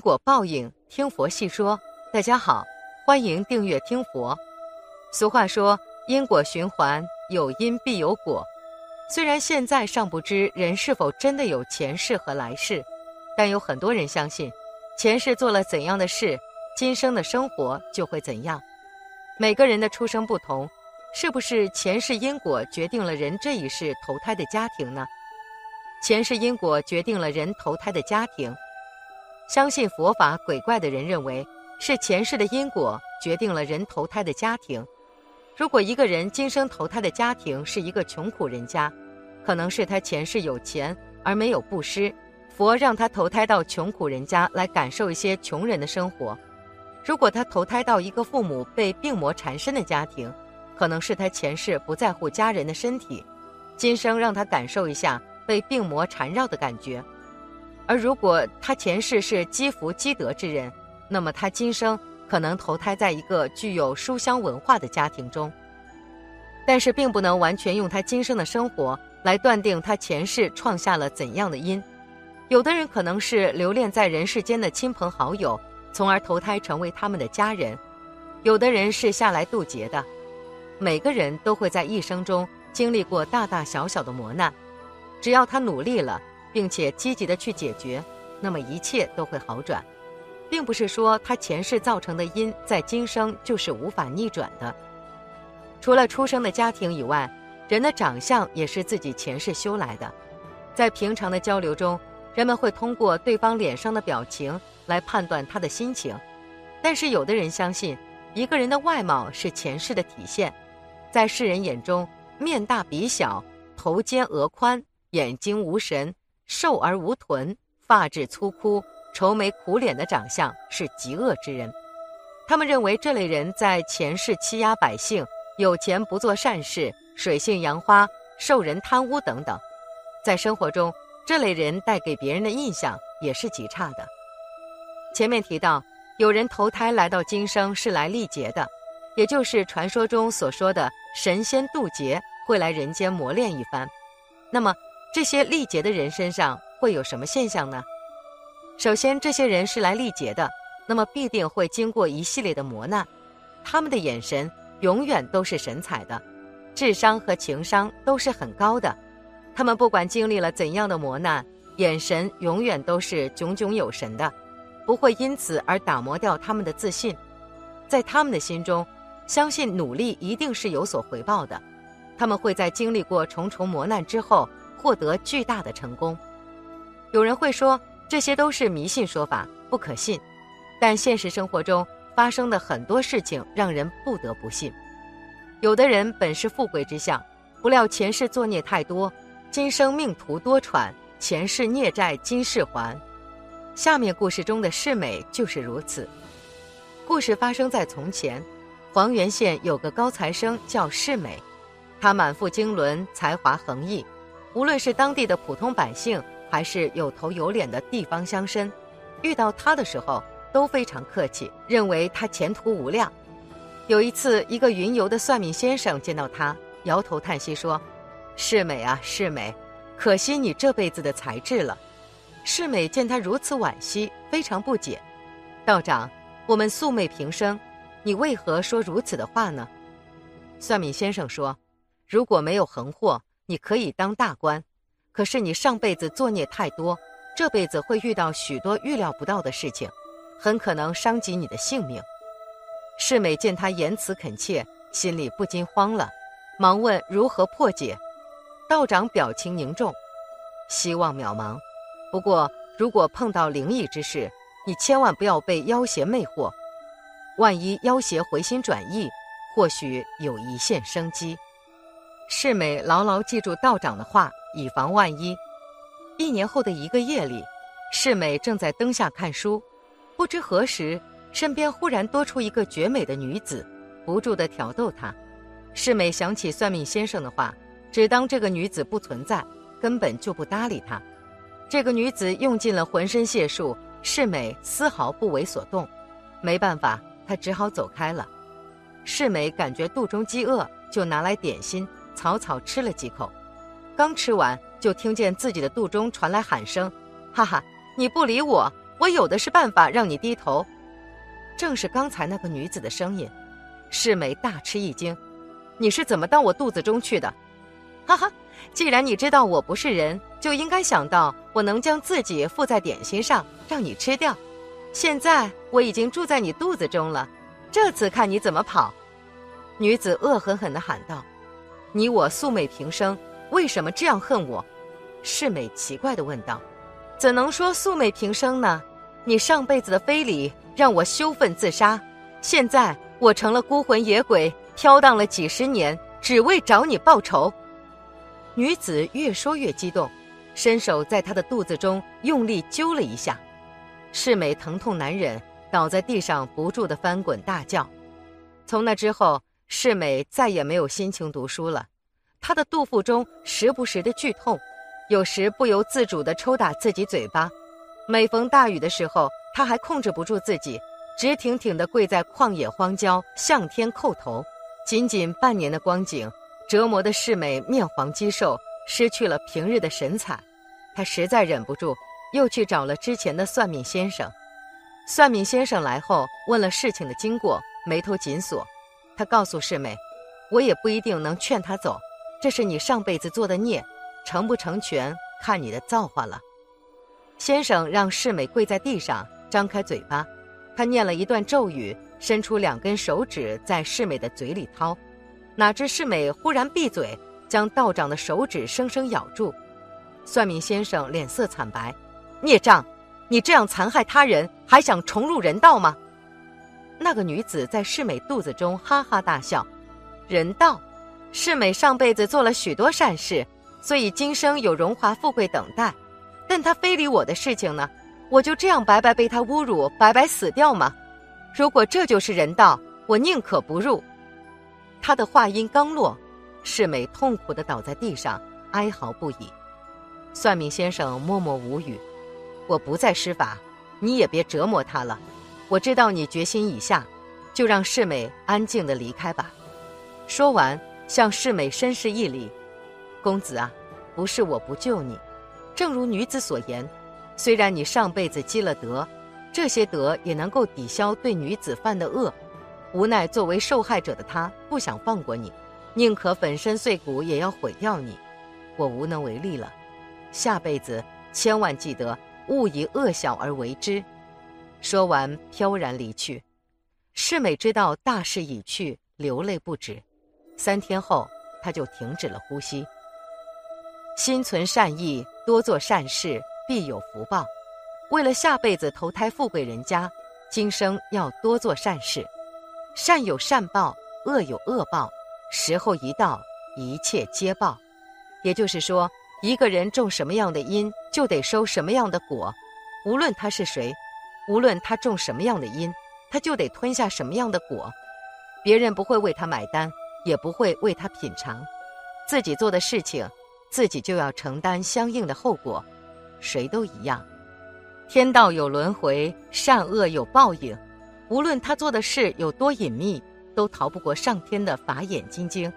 因果报应，听佛细说。大家好，欢迎订阅听佛。俗话说，因果循环，有因必有果。虽然现在尚不知人是否真的有前世和来世，但有很多人相信，前世做了怎样的事，今生的生活就会怎样。每个人的出生不同，是不是前世因果决定了人这一世投胎的家庭呢？前世因果决定了人投胎的家庭。相信佛法鬼怪的人认为，是前世的因果决定了人投胎的家庭。如果一个人今生投胎的家庭是一个穷苦人家，可能是他前世有钱而没有布施，佛让他投胎到穷苦人家来感受一些穷人的生活。如果他投胎到一个父母被病魔缠身的家庭，可能是他前世不在乎家人的身体，今生让他感受一下被病魔缠绕的感觉。而如果他前世是积福积德之人，那么他今生可能投胎在一个具有书香文化的家庭中。但是，并不能完全用他今生的生活来断定他前世创下了怎样的因。有的人可能是留恋在人世间的亲朋好友，从而投胎成为他们的家人；有的人是下来渡劫的。每个人都会在一生中经历过大大小小的磨难，只要他努力了。并且积极的去解决，那么一切都会好转，并不是说他前世造成的因在今生就是无法逆转的。除了出生的家庭以外，人的长相也是自己前世修来的。在平常的交流中，人们会通过对方脸上的表情来判断他的心情，但是有的人相信，一个人的外貌是前世的体现。在世人眼中，面大鼻小、头尖额宽、眼睛无神。瘦而无臀，发质粗枯，愁眉苦脸的长相是极恶之人。他们认为这类人在前世欺压百姓，有钱不做善事，水性杨花，受人贪污等等。在生活中，这类人带给别人的印象也是极差的。前面提到，有人投胎来到今生是来历劫的，也就是传说中所说的神仙渡劫，会来人间磨练一番。那么。这些历劫的人身上会有什么现象呢？首先，这些人是来历劫的，那么必定会经过一系列的磨难。他们的眼神永远都是神采的，智商和情商都是很高的。他们不管经历了怎样的磨难，眼神永远都是炯炯有神的，不会因此而打磨掉他们的自信。在他们的心中，相信努力一定是有所回报的。他们会在经历过重重磨难之后。获得巨大的成功，有人会说这些都是迷信说法，不可信。但现实生活中发生的很多事情让人不得不信。有的人本是富贵之相，不料前世作孽太多，今生命途多舛，前世孽债今世还。下面故事中的世美就是如此。故事发生在从前，黄原县有个高材生叫世美，他满腹经纶，才华横溢。无论是当地的普通百姓，还是有头有脸的地方乡绅，遇到他的时候都非常客气，认为他前途无量。有一次，一个云游的算命先生见到他，摇头叹息说：“世美啊，世美，可惜你这辈子的才智了。”世美见他如此惋惜，非常不解：“道长，我们素昧平生，你为何说如此的话呢？”算命先生说：“如果没有横祸。”你可以当大官，可是你上辈子作孽太多，这辈子会遇到许多预料不到的事情，很可能伤及你的性命。世美见他言辞恳切，心里不禁慌了，忙问如何破解。道长表情凝重，希望渺茫。不过如果碰到灵异之事，你千万不要被妖邪魅惑，万一妖邪回心转意，或许有一线生机。世美牢牢记住道长的话，以防万一。一年后的一个夜里，世美正在灯下看书，不知何时，身边忽然多出一个绝美的女子，不住地挑逗她。世美想起算命先生的话，只当这个女子不存在，根本就不搭理她。这个女子用尽了浑身解数，世美丝毫不为所动。没办法，她只好走开了。世美感觉肚中饥饿，就拿来点心。草草吃了几口，刚吃完就听见自己的肚中传来喊声：“哈哈，你不理我，我有的是办法让你低头。”正是刚才那个女子的声音。世美大吃一惊：“你是怎么到我肚子中去的？”哈哈，既然你知道我不是人，就应该想到我能将自己附在点心上，让你吃掉。现在我已经住在你肚子中了，这次看你怎么跑！”女子恶狠狠地喊道：“你我素昧平生，为什么这样恨我？”世美奇怪地问道：“怎能说素昧平生呢？你上辈子的非礼让我羞愤自杀，现在……”我成了孤魂野鬼，飘荡了几十年，只为找你报仇。女子越说越激动，伸手在他的肚子中用力揪了一下，世美疼痛难忍，倒在地上不住的翻滚大叫。从那之后，世美再也没有心情读书了。她的肚腹中时不时的剧痛，有时不由自主的抽打自己嘴巴。每逢大雨的时候，她还控制不住自己。直挺挺地跪在旷野荒郊，向天叩头。仅仅半年的光景，折磨的世美面黄肌瘦，失去了平日的神采。他实在忍不住，又去找了之前的算命先生。算命先生来后，问了事情的经过，眉头紧锁。他告诉世美：“我也不一定能劝他走，这是你上辈子做的孽，成不成全，看你的造化了。”先生让世美跪在地上，张开嘴巴。他念了一段咒语，伸出两根手指在世美的嘴里掏，哪知世美忽然闭嘴，将道长的手指生生咬住。算命先生脸色惨白：“孽障，你这样残害他人，还想重入人道吗？”那个女子在世美肚子中哈哈大笑：“人道，世美上辈子做了许多善事，所以今生有荣华富贵等待，但她非礼我的事情呢？”我就这样白白被他侮辱，白白死掉吗？如果这就是人道，我宁可不入。他的话音刚落，世美痛苦的倒在地上，哀嚎不已。算命先生默默无语。我不再施法，你也别折磨他了。我知道你决心已下，就让世美安静的离开吧。说完，向世美深施一礼。公子啊，不是我不救你，正如女子所言。虽然你上辈子积了德，这些德也能够抵消对女子犯的恶，无奈作为受害者的他不想放过你，宁可粉身碎骨也要毁掉你，我无能为力了。下辈子千万记得勿以恶小而为之。说完，飘然离去。世美知道大势已去，流泪不止。三天后，他就停止了呼吸。心存善意，多做善事。必有福报。为了下辈子投胎富贵人家，今生要多做善事。善有善报，恶有恶报。时候一到，一切皆报。也就是说，一个人种什么样的因，就得收什么样的果。无论他是谁，无论他种什么样的因，他就得吞下什么样的果。别人不会为他买单，也不会为他品尝。自己做的事情，自己就要承担相应的后果。谁都一样，天道有轮回，善恶有报应。无论他做的事有多隐秘，都逃不过上天的法眼金睛。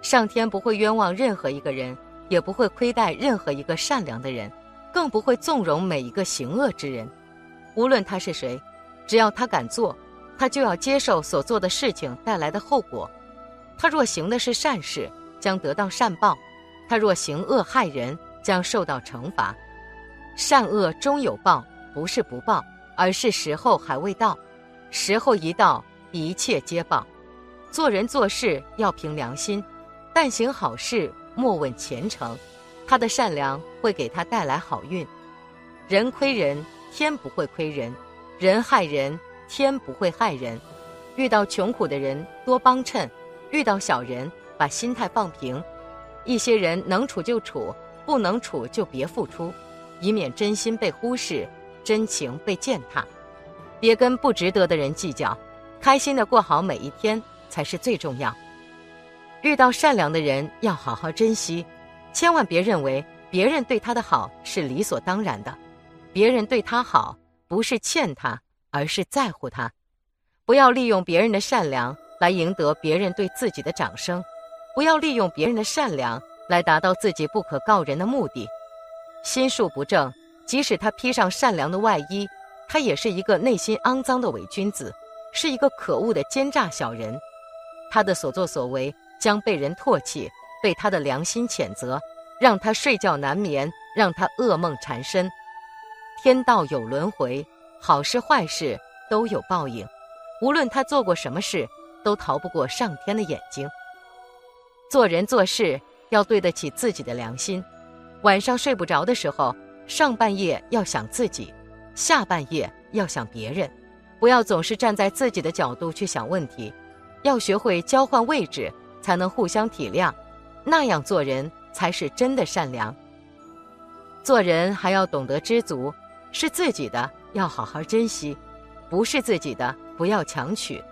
上天不会冤枉任何一个人，也不会亏待任何一个善良的人，更不会纵容每一个行恶之人。无论他是谁，只要他敢做，他就要接受所做的事情带来的后果。他若行的是善事，将得到善报；他若行恶害人，将受到惩罚。善恶终有报，不是不报，而是时候还未到。时候一到，一切皆报。做人做事要凭良心，但行好事莫问前程。他的善良会给他带来好运。人亏人，天不会亏人；人害人，天不会害人。遇到穷苦的人，多帮衬；遇到小人，把心态放平。一些人能处就处，不能处就别付出。以免真心被忽视，真情被践踏。别跟不值得的人计较，开心的过好每一天才是最重要。遇到善良的人要好好珍惜，千万别认为别人对他的好是理所当然的。别人对他好不是欠他，而是在乎他。不要利用别人的善良来赢得别人对自己的掌声，不要利用别人的善良来达到自己不可告人的目的。心术不正，即使他披上善良的外衣，他也是一个内心肮脏的伪君子，是一个可恶的奸诈小人。他的所作所为将被人唾弃，被他的良心谴责，让他睡觉难眠，让他噩梦缠身。天道有轮回，好事坏事都有报应。无论他做过什么事，都逃不过上天的眼睛。做人做事要对得起自己的良心。晚上睡不着的时候，上半夜要想自己，下半夜要想别人。不要总是站在自己的角度去想问题，要学会交换位置，才能互相体谅。那样做人才是真的善良。做人还要懂得知足，是自己的要好好珍惜，不是自己的不要强取，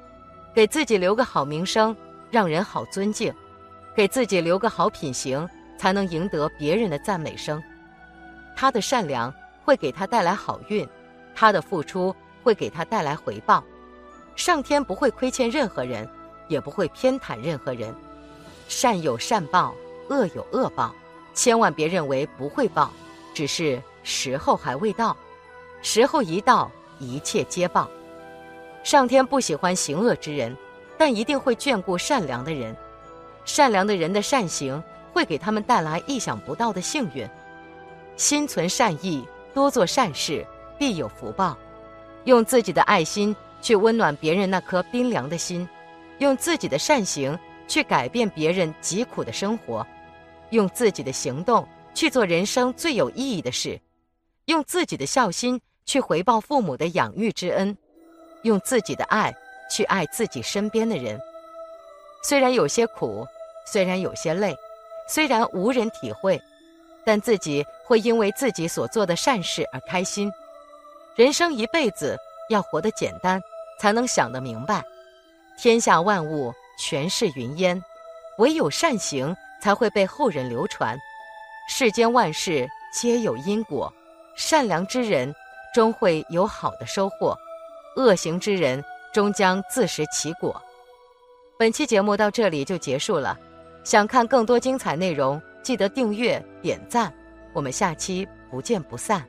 给自己留个好名声，让人好尊敬。给自己留个好品行，才能赢得别人的赞美声。他的善良会给他带来好运，他的付出会给他带来回报。上天不会亏欠任何人，也不会偏袒任何人。善有善报，恶有恶报，千万别认为不会报，只是时候还未到。时候一到，一切皆报。上天不喜欢行恶之人，但一定会眷顾善良的人。善良的人的善行会给他们带来意想不到的幸运。心存善意，多做善事，必有福报。用自己的爱心去温暖别人那颗冰凉的心，用自己的善行去改变别人疾苦的生活，用自己的行动去做人生最有意义的事，用自己的孝心去回报父母的养育之恩，用自己的爱去爱自己身边的人。虽然有些苦。虽然有些累，虽然无人体会，但自己会因为自己所做的善事而开心。人生一辈子要活得简单，才能想得明白。天下万物全是云烟，唯有善行才会被后人流传。世间万事皆有因果，善良之人终会有好的收获，恶行之人终将自食其果。本期节目到这里就结束了。想看更多精彩内容，记得订阅点赞，我们下期不见不散。